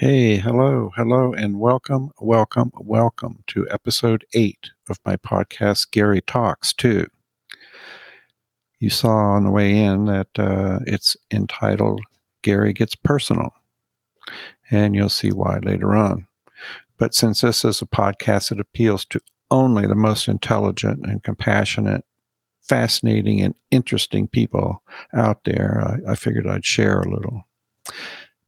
Hey, hello, hello, and welcome, welcome, welcome to episode eight of my podcast, Gary Talks Too. You saw on the way in that uh, it's entitled Gary Gets Personal, and you'll see why later on. But since this is a podcast that appeals to only the most intelligent and compassionate, fascinating, and interesting people out there, I, I figured I'd share a little.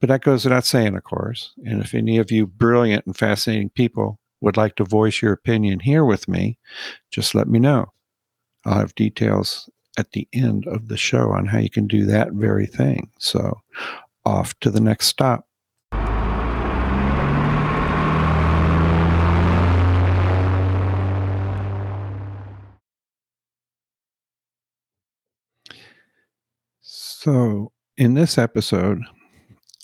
But that goes without saying, of course. And if any of you brilliant and fascinating people would like to voice your opinion here with me, just let me know. I'll have details at the end of the show on how you can do that very thing. So, off to the next stop. So, in this episode,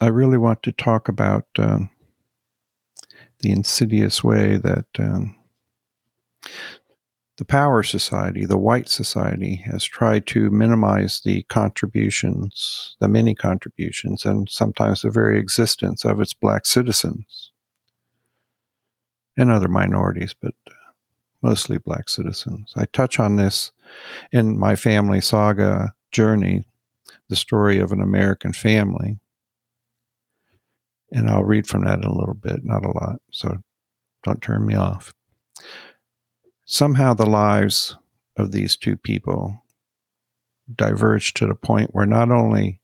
I really want to talk about um, the insidious way that um, the power society, the white society, has tried to minimize the contributions, the many contributions, and sometimes the very existence of its black citizens and other minorities, but mostly black citizens. I touch on this in my family saga journey, the story of an American family and I'll read from that in a little bit, not a lot. So don't turn me off. Somehow the lives of these two people diverge to the point where not only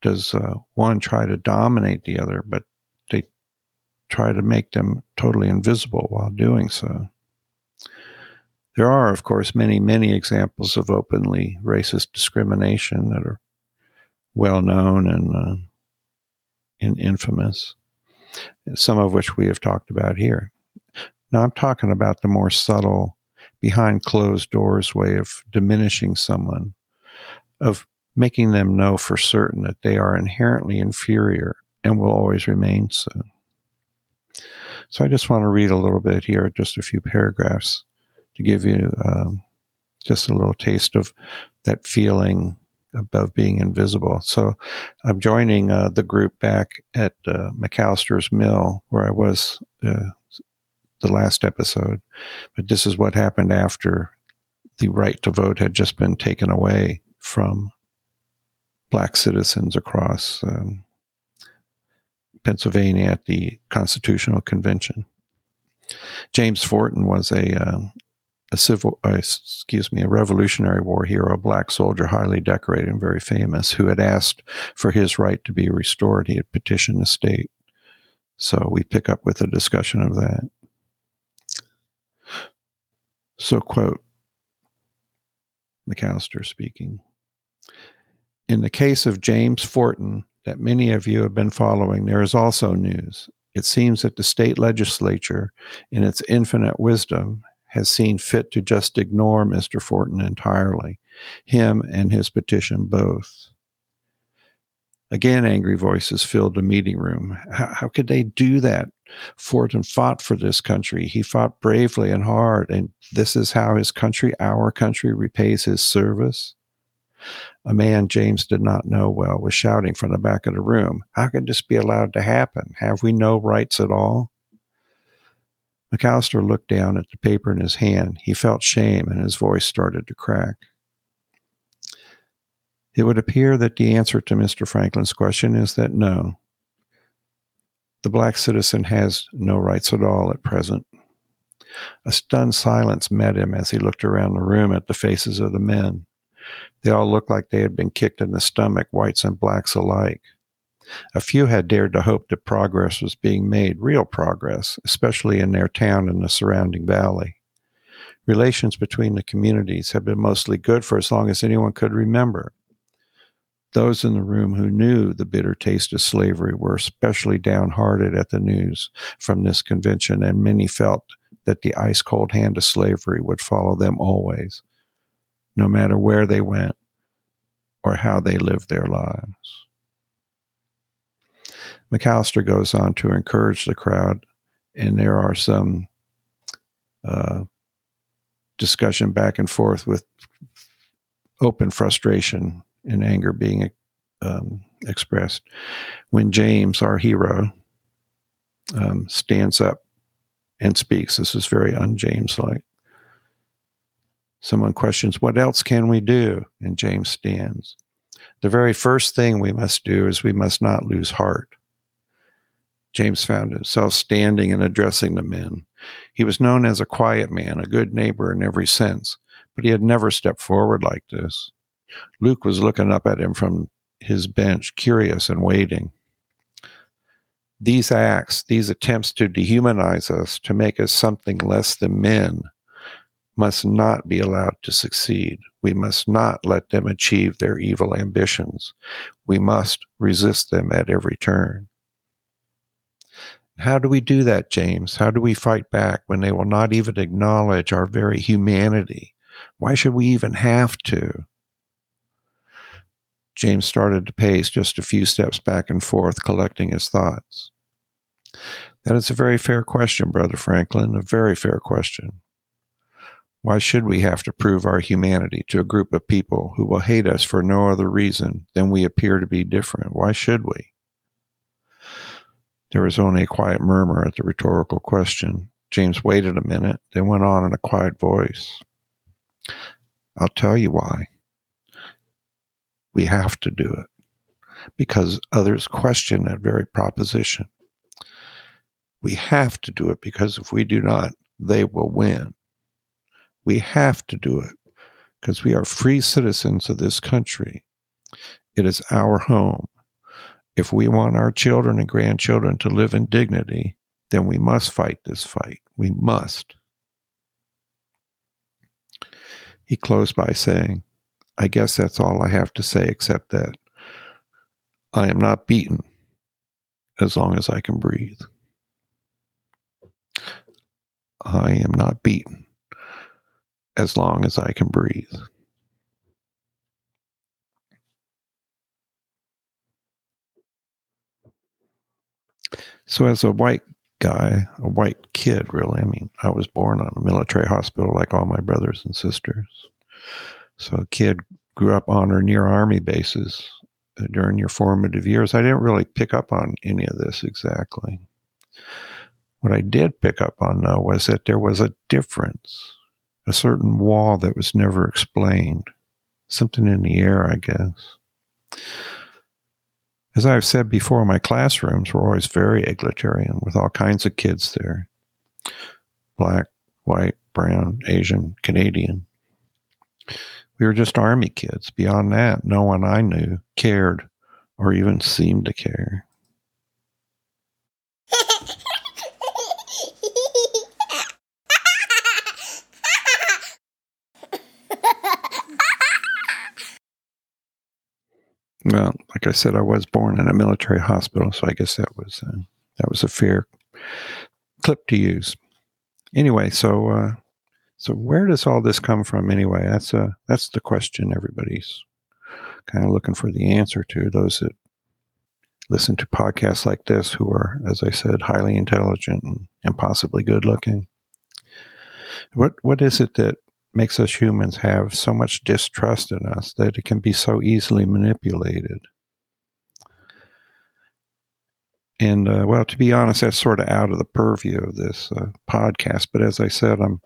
does uh, one try to dominate the other, but they try to make them totally invisible while doing so. There are, of course, many, many examples of openly racist discrimination that are well known and uh, and infamous, some of which we have talked about here. Now, I'm talking about the more subtle, behind closed doors way of diminishing someone, of making them know for certain that they are inherently inferior and will always remain so. So I just want to read a little bit here, just a few paragraphs to give you um, just a little taste of that feeling above being invisible. So I'm joining uh, the group back at uh, McAllister's Mill, where I was uh, the last episode. But this is what happened after the right to vote had just been taken away from black citizens across um, Pennsylvania at the Constitutional Convention. James Forten was a um, a civil, uh, excuse me, a Revolutionary War hero, a black soldier, highly decorated and very famous, who had asked for his right to be restored. He had petitioned the state. So we pick up with a discussion of that. So, quote McAllister speaking. In the case of James Forten, that many of you have been following, there is also news. It seems that the state legislature, in its infinite wisdom, has seen fit to just ignore Mr. Forten entirely, him and his petition both. Again, angry voices filled the meeting room. How, how, could they do that? Forten fought for this country. He fought bravely and hard, and this is how his country, our country, repays his service. A man James did not know well was shouting from the back of the room, How could this be allowed to happen? Have we no rights at all? McAllister looked down at the paper in his hand. He felt shame and his voice started to crack. It would appear that the answer to Mr. Franklin's question is that no. The black citizen has no rights at all at present. A stunned silence met him as he looked around the room at the faces of the men. They all looked like they had been kicked in the stomach, whites and blacks alike. A few had dared to hope that progress was being made, real progress, especially in their town and the surrounding valley. Relations between the communities had been mostly good for as long as anyone could remember. Those in the room who knew the bitter taste of slavery were especially downhearted at the news from this convention, and many felt that the ice cold hand of slavery would follow them always, no matter where they went or how they lived their lives. McAllister goes on to encourage the crowd, and there are some uh, discussion back and forth with open frustration and anger being um, expressed. When James, our hero, um, stands up and speaks. This is very un-James like. Someone questions, What else can we do? And James stands. The very first thing we must do is we must not lose heart. James found himself standing and addressing the men. He was known as a quiet man, a good neighbor in every sense, but he had never stepped forward like this. Luke was looking up at him from his bench, curious and waiting. These acts, these attempts to dehumanize us, to make us something less than men, must not be allowed to succeed. We must not let them achieve their evil ambitions. We must resist them at every turn. How do we do that, James? How do we fight back when they will not even acknowledge our very humanity? Why should we even have to? James started to pace just a few steps back and forth, collecting his thoughts. That is a very fair question, Brother Franklin, a very fair question. Why should we have to prove our humanity to a group of people who will hate us for no other reason than we appear to be different? Why should we? There was only a quiet murmur at the rhetorical question. James waited a minute, then went on in a quiet voice. I'll tell you why. We have to do it because others question that very proposition. We have to do it because if we do not, they will win. We have to do it because we are free citizens of this country. It is our home. If we want our children and grandchildren to live in dignity, then we must fight this fight. We must. He closed by saying, I guess that's all I have to say, except that I am not beaten as long as I can breathe. I am not beaten as long as I can breathe. So, as a white guy, a white kid, really, I mean, I was born on a military hospital like all my brothers and sisters. So, a kid grew up on or near army bases uh, during your formative years. I didn't really pick up on any of this exactly. What I did pick up on, though, was that there was a difference a certain wall that was never explained, something in the air, I guess. As I've said before, my classrooms were always very egalitarian with all kinds of kids there black, white, brown, Asian, Canadian. We were just army kids. Beyond that, no one I knew cared or even seemed to care. Well, like I said, I was born in a military hospital, so I guess that was uh, that was a fair clip to use. Anyway, so uh, so where does all this come from anyway? That's uh that's the question everybody's kind of looking for the answer to. Those that listen to podcasts like this, who are, as I said, highly intelligent and, and possibly good looking. What what is it that makes us humans have so much distrust in us that it can be so easily manipulated. And uh, well, to be honest, that's sort of out of the purview of this uh, podcast. But as I said, I'm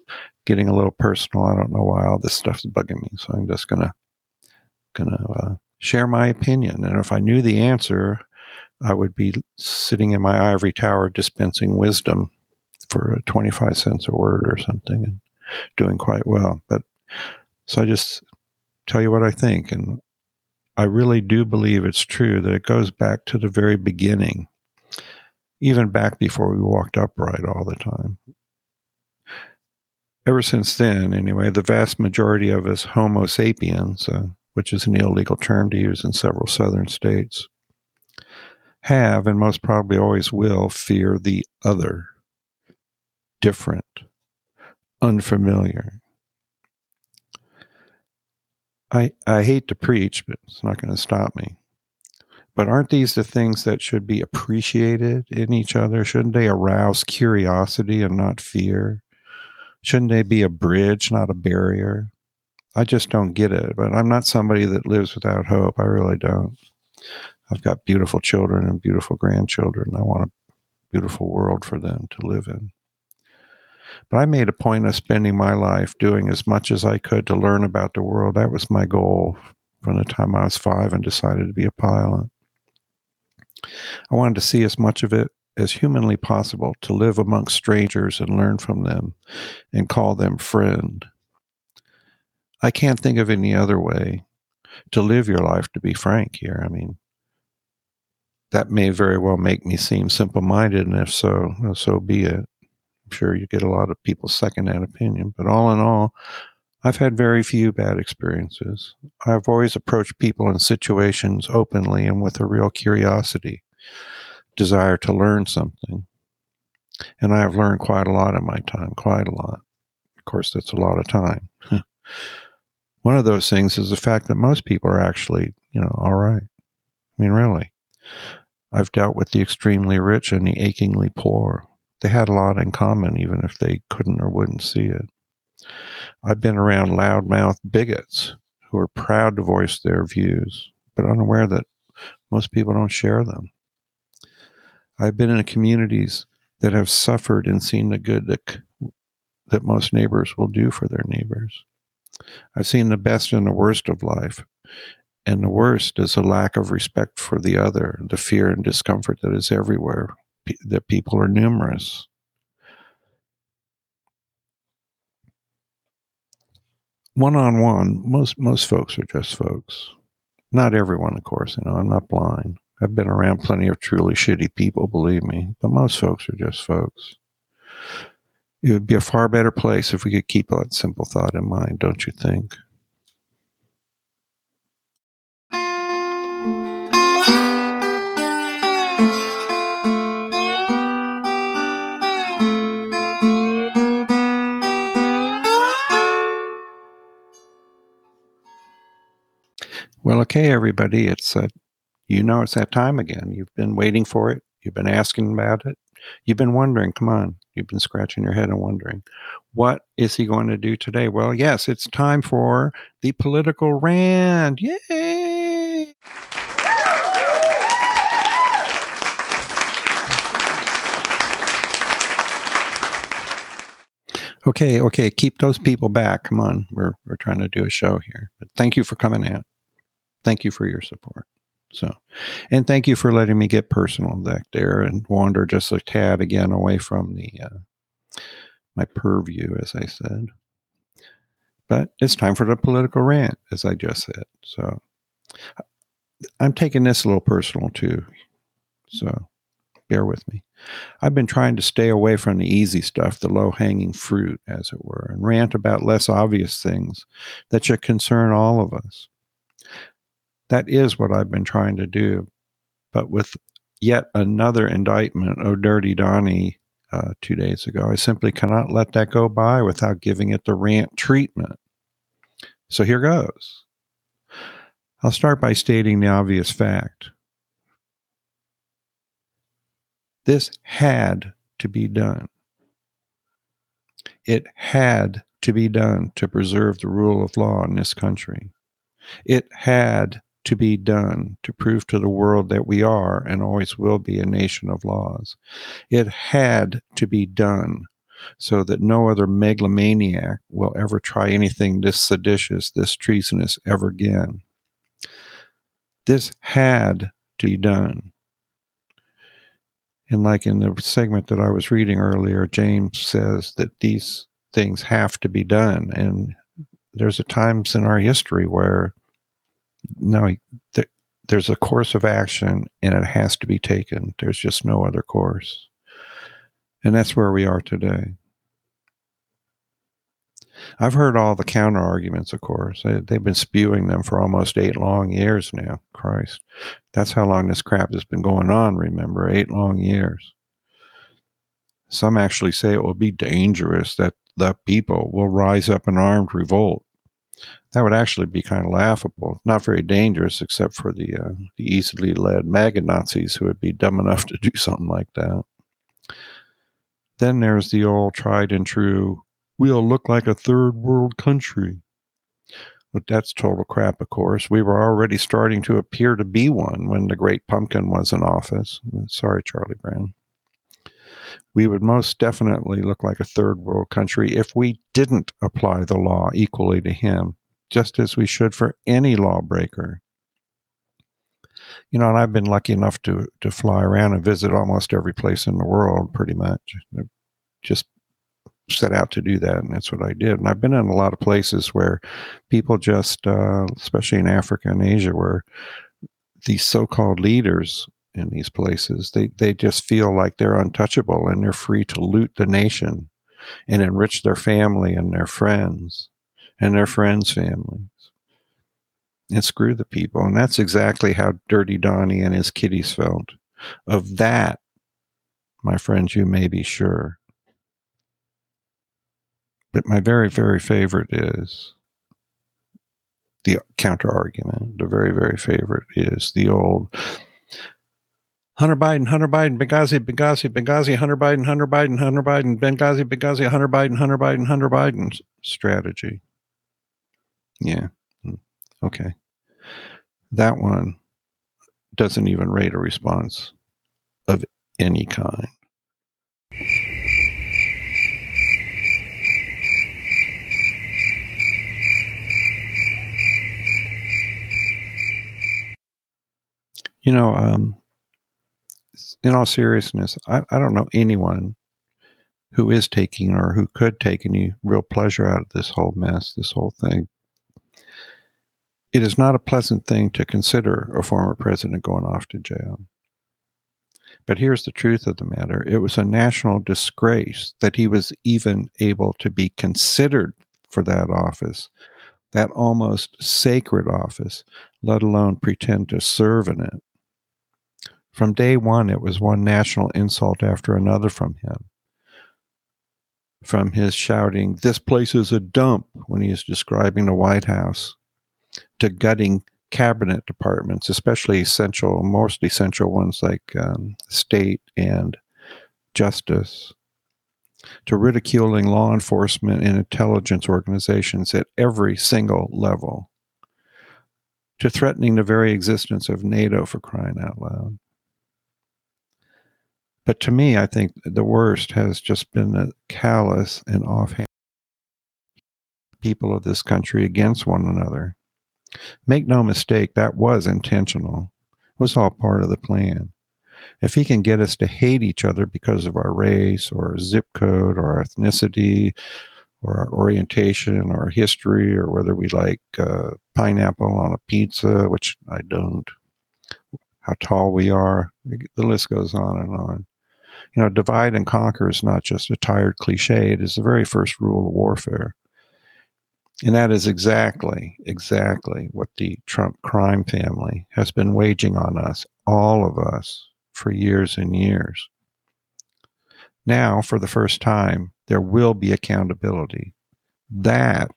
getting a little personal. I don't know why all this stuff's bugging me, so I'm just gonna gonna uh, share my opinion. And if I knew the answer, I would be sitting in my ivory tower dispensing wisdom for 25 cents a word or something. And doing quite well. But so I just tell you what I think. And I really do believe it's true that it goes back to the very beginning, even back before we walked upright all the time. Ever since then, anyway, the vast majority of us Homo sapiens, uh, which is an illegal term to use in several southern states, have and most probably always will fear the other, different, unfamiliar. I, I hate to preach, but it's not going to stop me. But aren't these the things that should be appreciated in each other? Shouldn't they arouse curiosity and not fear? Shouldn't they be a bridge, not a barrier? I just don't get it. But I'm not somebody that lives without hope. I really don't. I've got beautiful children and beautiful grandchildren. I want a beautiful world for them to live in. But I made a point of spending my life doing as much as I could to learn about the world. That was my goal from the time I was five and decided to be a pilot. I wanted to see as much of it as humanly possible, to live amongst strangers and learn from them and call them friend. I can't think of any other way to live your life, to be frank here. I mean, that may very well make me seem simple minded, and if so, so be it. I'm sure you get a lot of people second that opinion, but all in all, I've had very few bad experiences. I've always approached people in situations openly and with a real curiosity, desire to learn something. And I have learned quite a lot in my time, quite a lot. Of course, that's a lot of time. One of those things is the fact that most people are actually, you know, all right. I mean, really. I've dealt with the extremely rich and the achingly poor. They had a lot in common, even if they couldn't or wouldn't see it. I've been around loudmouth bigots who are proud to voice their views, but unaware that most people don't share them. I've been in communities that have suffered and seen the good that, that most neighbors will do for their neighbors. I've seen the best and the worst of life. And the worst is a lack of respect for the other, the fear and discomfort that is everywhere, that people are numerous, one on one, most most folks are just folks. Not everyone, of course. You know, I'm not blind. I've been around plenty of truly shitty people, believe me, but most folks are just folks. It would be a far better place if we could keep that simple thought in mind, don't you think? Well, okay, everybody, it's uh, you know it's that time again. You've been waiting for it. You've been asking about it. You've been wondering. Come on, you've been scratching your head and wondering, what is he going to do today? Well, yes, it's time for the political rant. Yay! Okay, okay, keep those people back. Come on, we're we're trying to do a show here. But thank you for coming out thank you for your support. So, and thank you for letting me get personal back there and wander just a tad again away from the uh, my purview, as I said. But it's time for the political rant, as I just said. So, I'm taking this a little personal too. So, bear with me. I've been trying to stay away from the easy stuff, the low hanging fruit, as it were, and rant about less obvious things that should concern all of us. That is what I've been trying to do. But with yet another indictment of Dirty Donnie uh, two days ago, I simply cannot let that go by without giving it the rant treatment. So here goes. I'll start by stating the obvious fact. This had to be done. It had to be done to preserve the rule of law in this country. It had to be done to prove to the world that we are and always will be a nation of laws. It had to be done so that no other megalomaniac will ever try anything this seditious, this treasonous ever again. This had to be done. And like in the segment that I was reading earlier, James says that these things have to be done. And there's a times in our history where no, th- there's a course of action and it has to be taken. There's just no other course. And that's where we are today. I've heard all the counter arguments, of course. They, have been spewing them for almost eight long years now. Christ. That's how long this crap has been going on, remember? Eight long years. Some actually say it will be dangerous that the people will rise up in armed revolt that would actually be kind of laughable. Not very dangerous, except for the uh, the easily led MAGA Nazis who would be dumb enough to do something like that. Then there's the old tried and true, we'll look like a third world country. But that's total crap, of course. We were already starting to appear to be one when the Great Pumpkin was in office. Sorry, Charlie Brown. We would most definitely look like a third world country if we didn't apply the law equally to him, just as we should for any lawbreaker. You know, and I've been lucky enough to to fly around and visit almost every place in the world, pretty much. Just set out to do that, and that's what I did. And I've been in a lot of places where people just, uh, especially in Africa and Asia, where these so-called leaders in these places. They they just feel like they're untouchable and they're free to loot the nation and enrich their family and their friends and their friends' families. And screw the people. And that's exactly how Dirty Donnie and his kiddies felt. Of that, my friends, you may be sure. But my very, very favorite is the counter argument. The very, very favorite is the old Hunter Biden, Hunter Biden, Benghazi, Benghazi, Benghazi, Hunter Biden, Hunter Biden, Hunter Biden, Benghazi, Benghazi, Hunter Biden, Hunter Biden, Hunter Biden strategy. Yeah. Hmm. Okay. That one doesn't even rate a response of any kind. You know, um, in all seriousness, I, I don't know anyone who is taking or who could take any real pleasure out of this whole mess, this whole thing. It is not a pleasant thing to consider a former president going off to jail. But here's the truth of the matter it was a national disgrace that he was even able to be considered for that office, that almost sacred office, let alone pretend to serve in it. From day one, it was one national insult after another from him. From his shouting, This place is a dump, when he is describing the White House, to gutting cabinet departments, especially essential, most essential ones like um, state and justice, to ridiculing law enforcement and intelligence organizations at every single level, to threatening the very existence of NATO for crying out loud. But to me, I think the worst has just been the callous and offhand people of this country against one another. Make no mistake, that was intentional. It was all part of the plan. If he can get us to hate each other because of our race or zip code or our ethnicity or our orientation or history or whether we like uh, pineapple on a pizza, which I don't, how tall we are, the list goes on and on you know, divide and conquer is not just a tired cliche, it is the very first rule of warfare. And that is exactly, exactly what the Trump crime family has been waging on us, all of us, for years and years. Now, for the first time, there will be accountability. That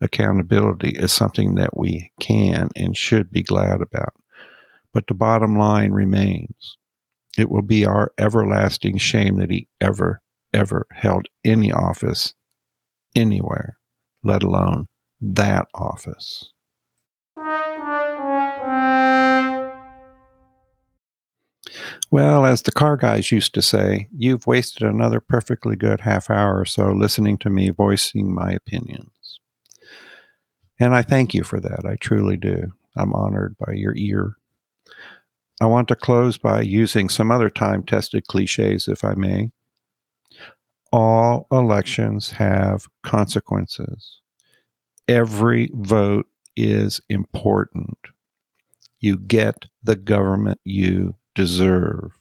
accountability is something that we can and should be glad about. But the bottom line remains it will be our everlasting shame that he ever, ever held any office anywhere, let alone that office. Well, as the car guys used to say, you've wasted another perfectly good half hour or so listening to me voicing my opinions. And I thank you for that. I truly do. I'm honored by your ear I want to close by using some other time tested cliches, if I may. All elections have consequences. Every vote is important. You get the government you deserve.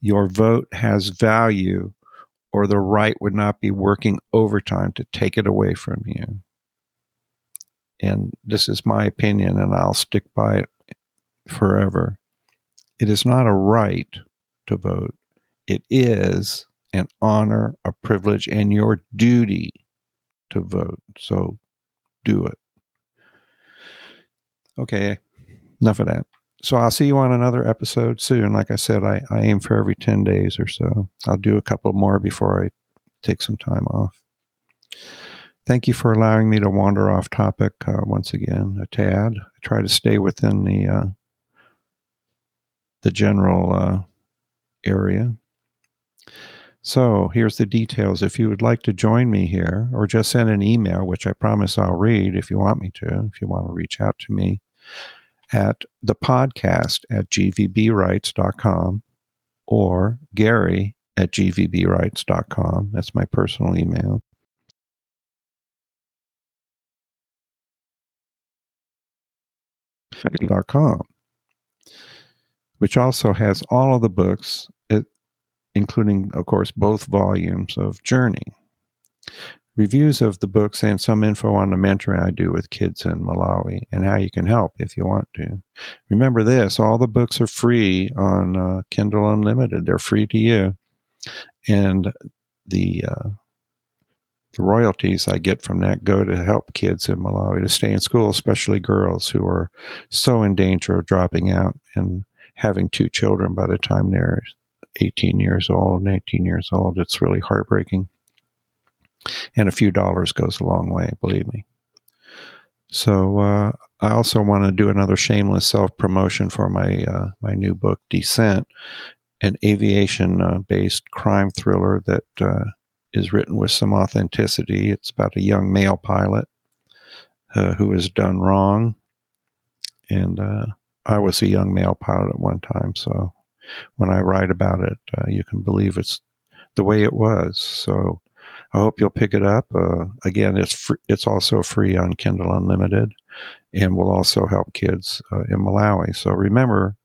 Your vote has value, or the right would not be working overtime to take it away from you. And this is my opinion, and I'll stick by it forever. It is not a right to vote, it is an honor, a privilege, and your duty to vote. So do it. Okay, enough of that. So I'll see you on another episode soon. Like I said, I, I aim for every 10 days or so. I'll do a couple more before I take some time off. Thank you for allowing me to wander off topic uh, once again, a tad. I try to stay within the uh, the general uh, area. So here's the details. If you would like to join me here, or just send an email, which I promise I'll read if you want me to, if you want to reach out to me at the podcast at gvbwrites.com or Gary at gvbwrites.com. That's my personal email. com, which also has all of the books, including, of course, both volumes of Journey. Reviews of the books and some info on the mentoring I do with kids in Malawi and how you can help if you want to. Remember this all the books are free on uh, Kindle Unlimited, they're free to you. And the uh, the royalties I get from that go to help kids in Malawi to stay in school, especially girls who are so in danger of dropping out and having two children by the time they're 18 years old and 18 years old. It's really heartbreaking. And a few dollars goes a long way, believe me. So uh, I also want to do another shameless self promotion for my uh, my new book, Descent, an aviation uh, based crime thriller that uh, is written with some authenticity. It's about a young male pilot uh, who has done wrong. And uh, I was a young male pilot at one time. So when I write about it, uh, you can believe it's the way it was. So I hope you'll pick it up. Uh, again, it's free, it's also free on Kindle Unlimited and will also help kids uh, in Malawi. So remember,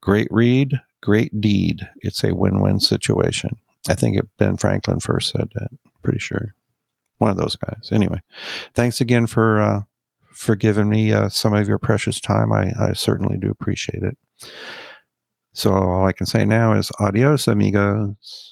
great read, great deed. It's a win win situation. I think it, Ben Franklin first said that. Pretty sure, one of those guys. Anyway, thanks again for uh, for giving me uh, some of your precious time. I, I certainly do appreciate it. So all I can say now is adios, amigos.